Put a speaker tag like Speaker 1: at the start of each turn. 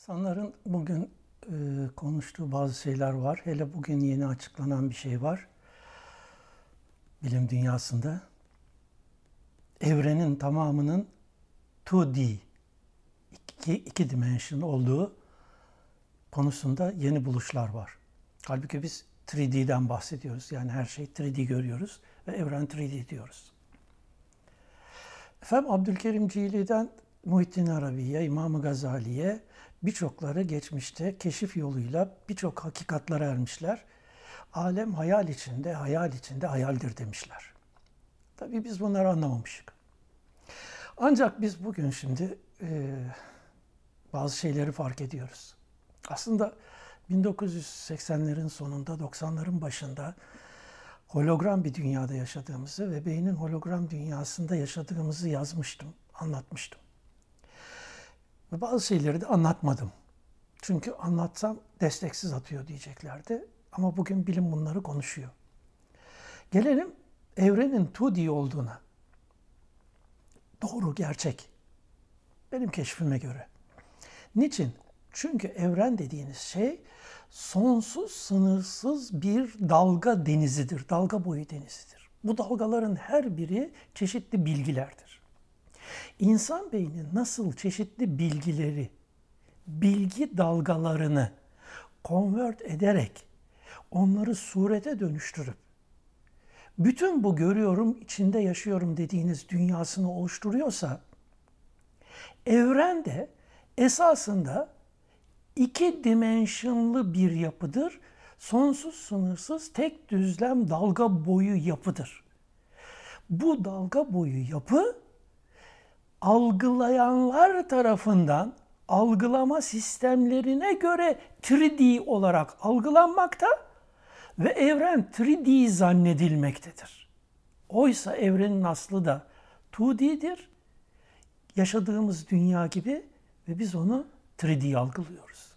Speaker 1: İnsanların bugün e, konuştuğu bazı şeyler var. Hele bugün yeni açıklanan bir şey var. Bilim dünyasında. Evrenin tamamının 2D, iki, iki dimension olduğu konusunda yeni buluşlar var. Halbuki biz 3D'den bahsediyoruz. Yani her şey 3D görüyoruz ve evren 3D diyoruz. Efendim Abdülkerim Cili'den Muhittin Arabi'ye, İmam Gazali'ye birçokları geçmişte keşif yoluyla birçok hakikatlara ermişler. Alem hayal içinde, hayal içinde hayaldir demişler. Tabii biz bunları anlamamışık. Ancak biz bugün şimdi e, bazı şeyleri fark ediyoruz. Aslında 1980'lerin sonunda, 90'ların başında hologram bir dünyada yaşadığımızı ve beynin hologram dünyasında yaşadığımızı yazmıştım, anlatmıştım. Ve bazı şeyleri de anlatmadım. Çünkü anlatsam desteksiz atıyor diyeceklerdi. Ama bugün bilim bunları konuşuyor. Gelelim evrenin 2D olduğuna. Doğru, gerçek. Benim keşfime göre. Niçin? Çünkü evren dediğiniz şey sonsuz, sınırsız bir dalga denizidir. Dalga boyu denizidir. Bu dalgaların her biri çeşitli bilgilerdir. İnsan beyni nasıl çeşitli bilgileri, bilgi dalgalarını convert ederek onları surete dönüştürüp bütün bu görüyorum, içinde yaşıyorum dediğiniz dünyasını oluşturuyorsa evren de esasında iki dimensionlı bir yapıdır. Sonsuz sınırsız tek düzlem dalga boyu yapıdır. Bu dalga boyu yapı algılayanlar tarafından algılama sistemlerine göre 3D olarak algılanmakta ve evren 3D zannedilmektedir. Oysa evrenin aslı da 2D'dir. Yaşadığımız dünya gibi ve biz onu 3D algılıyoruz.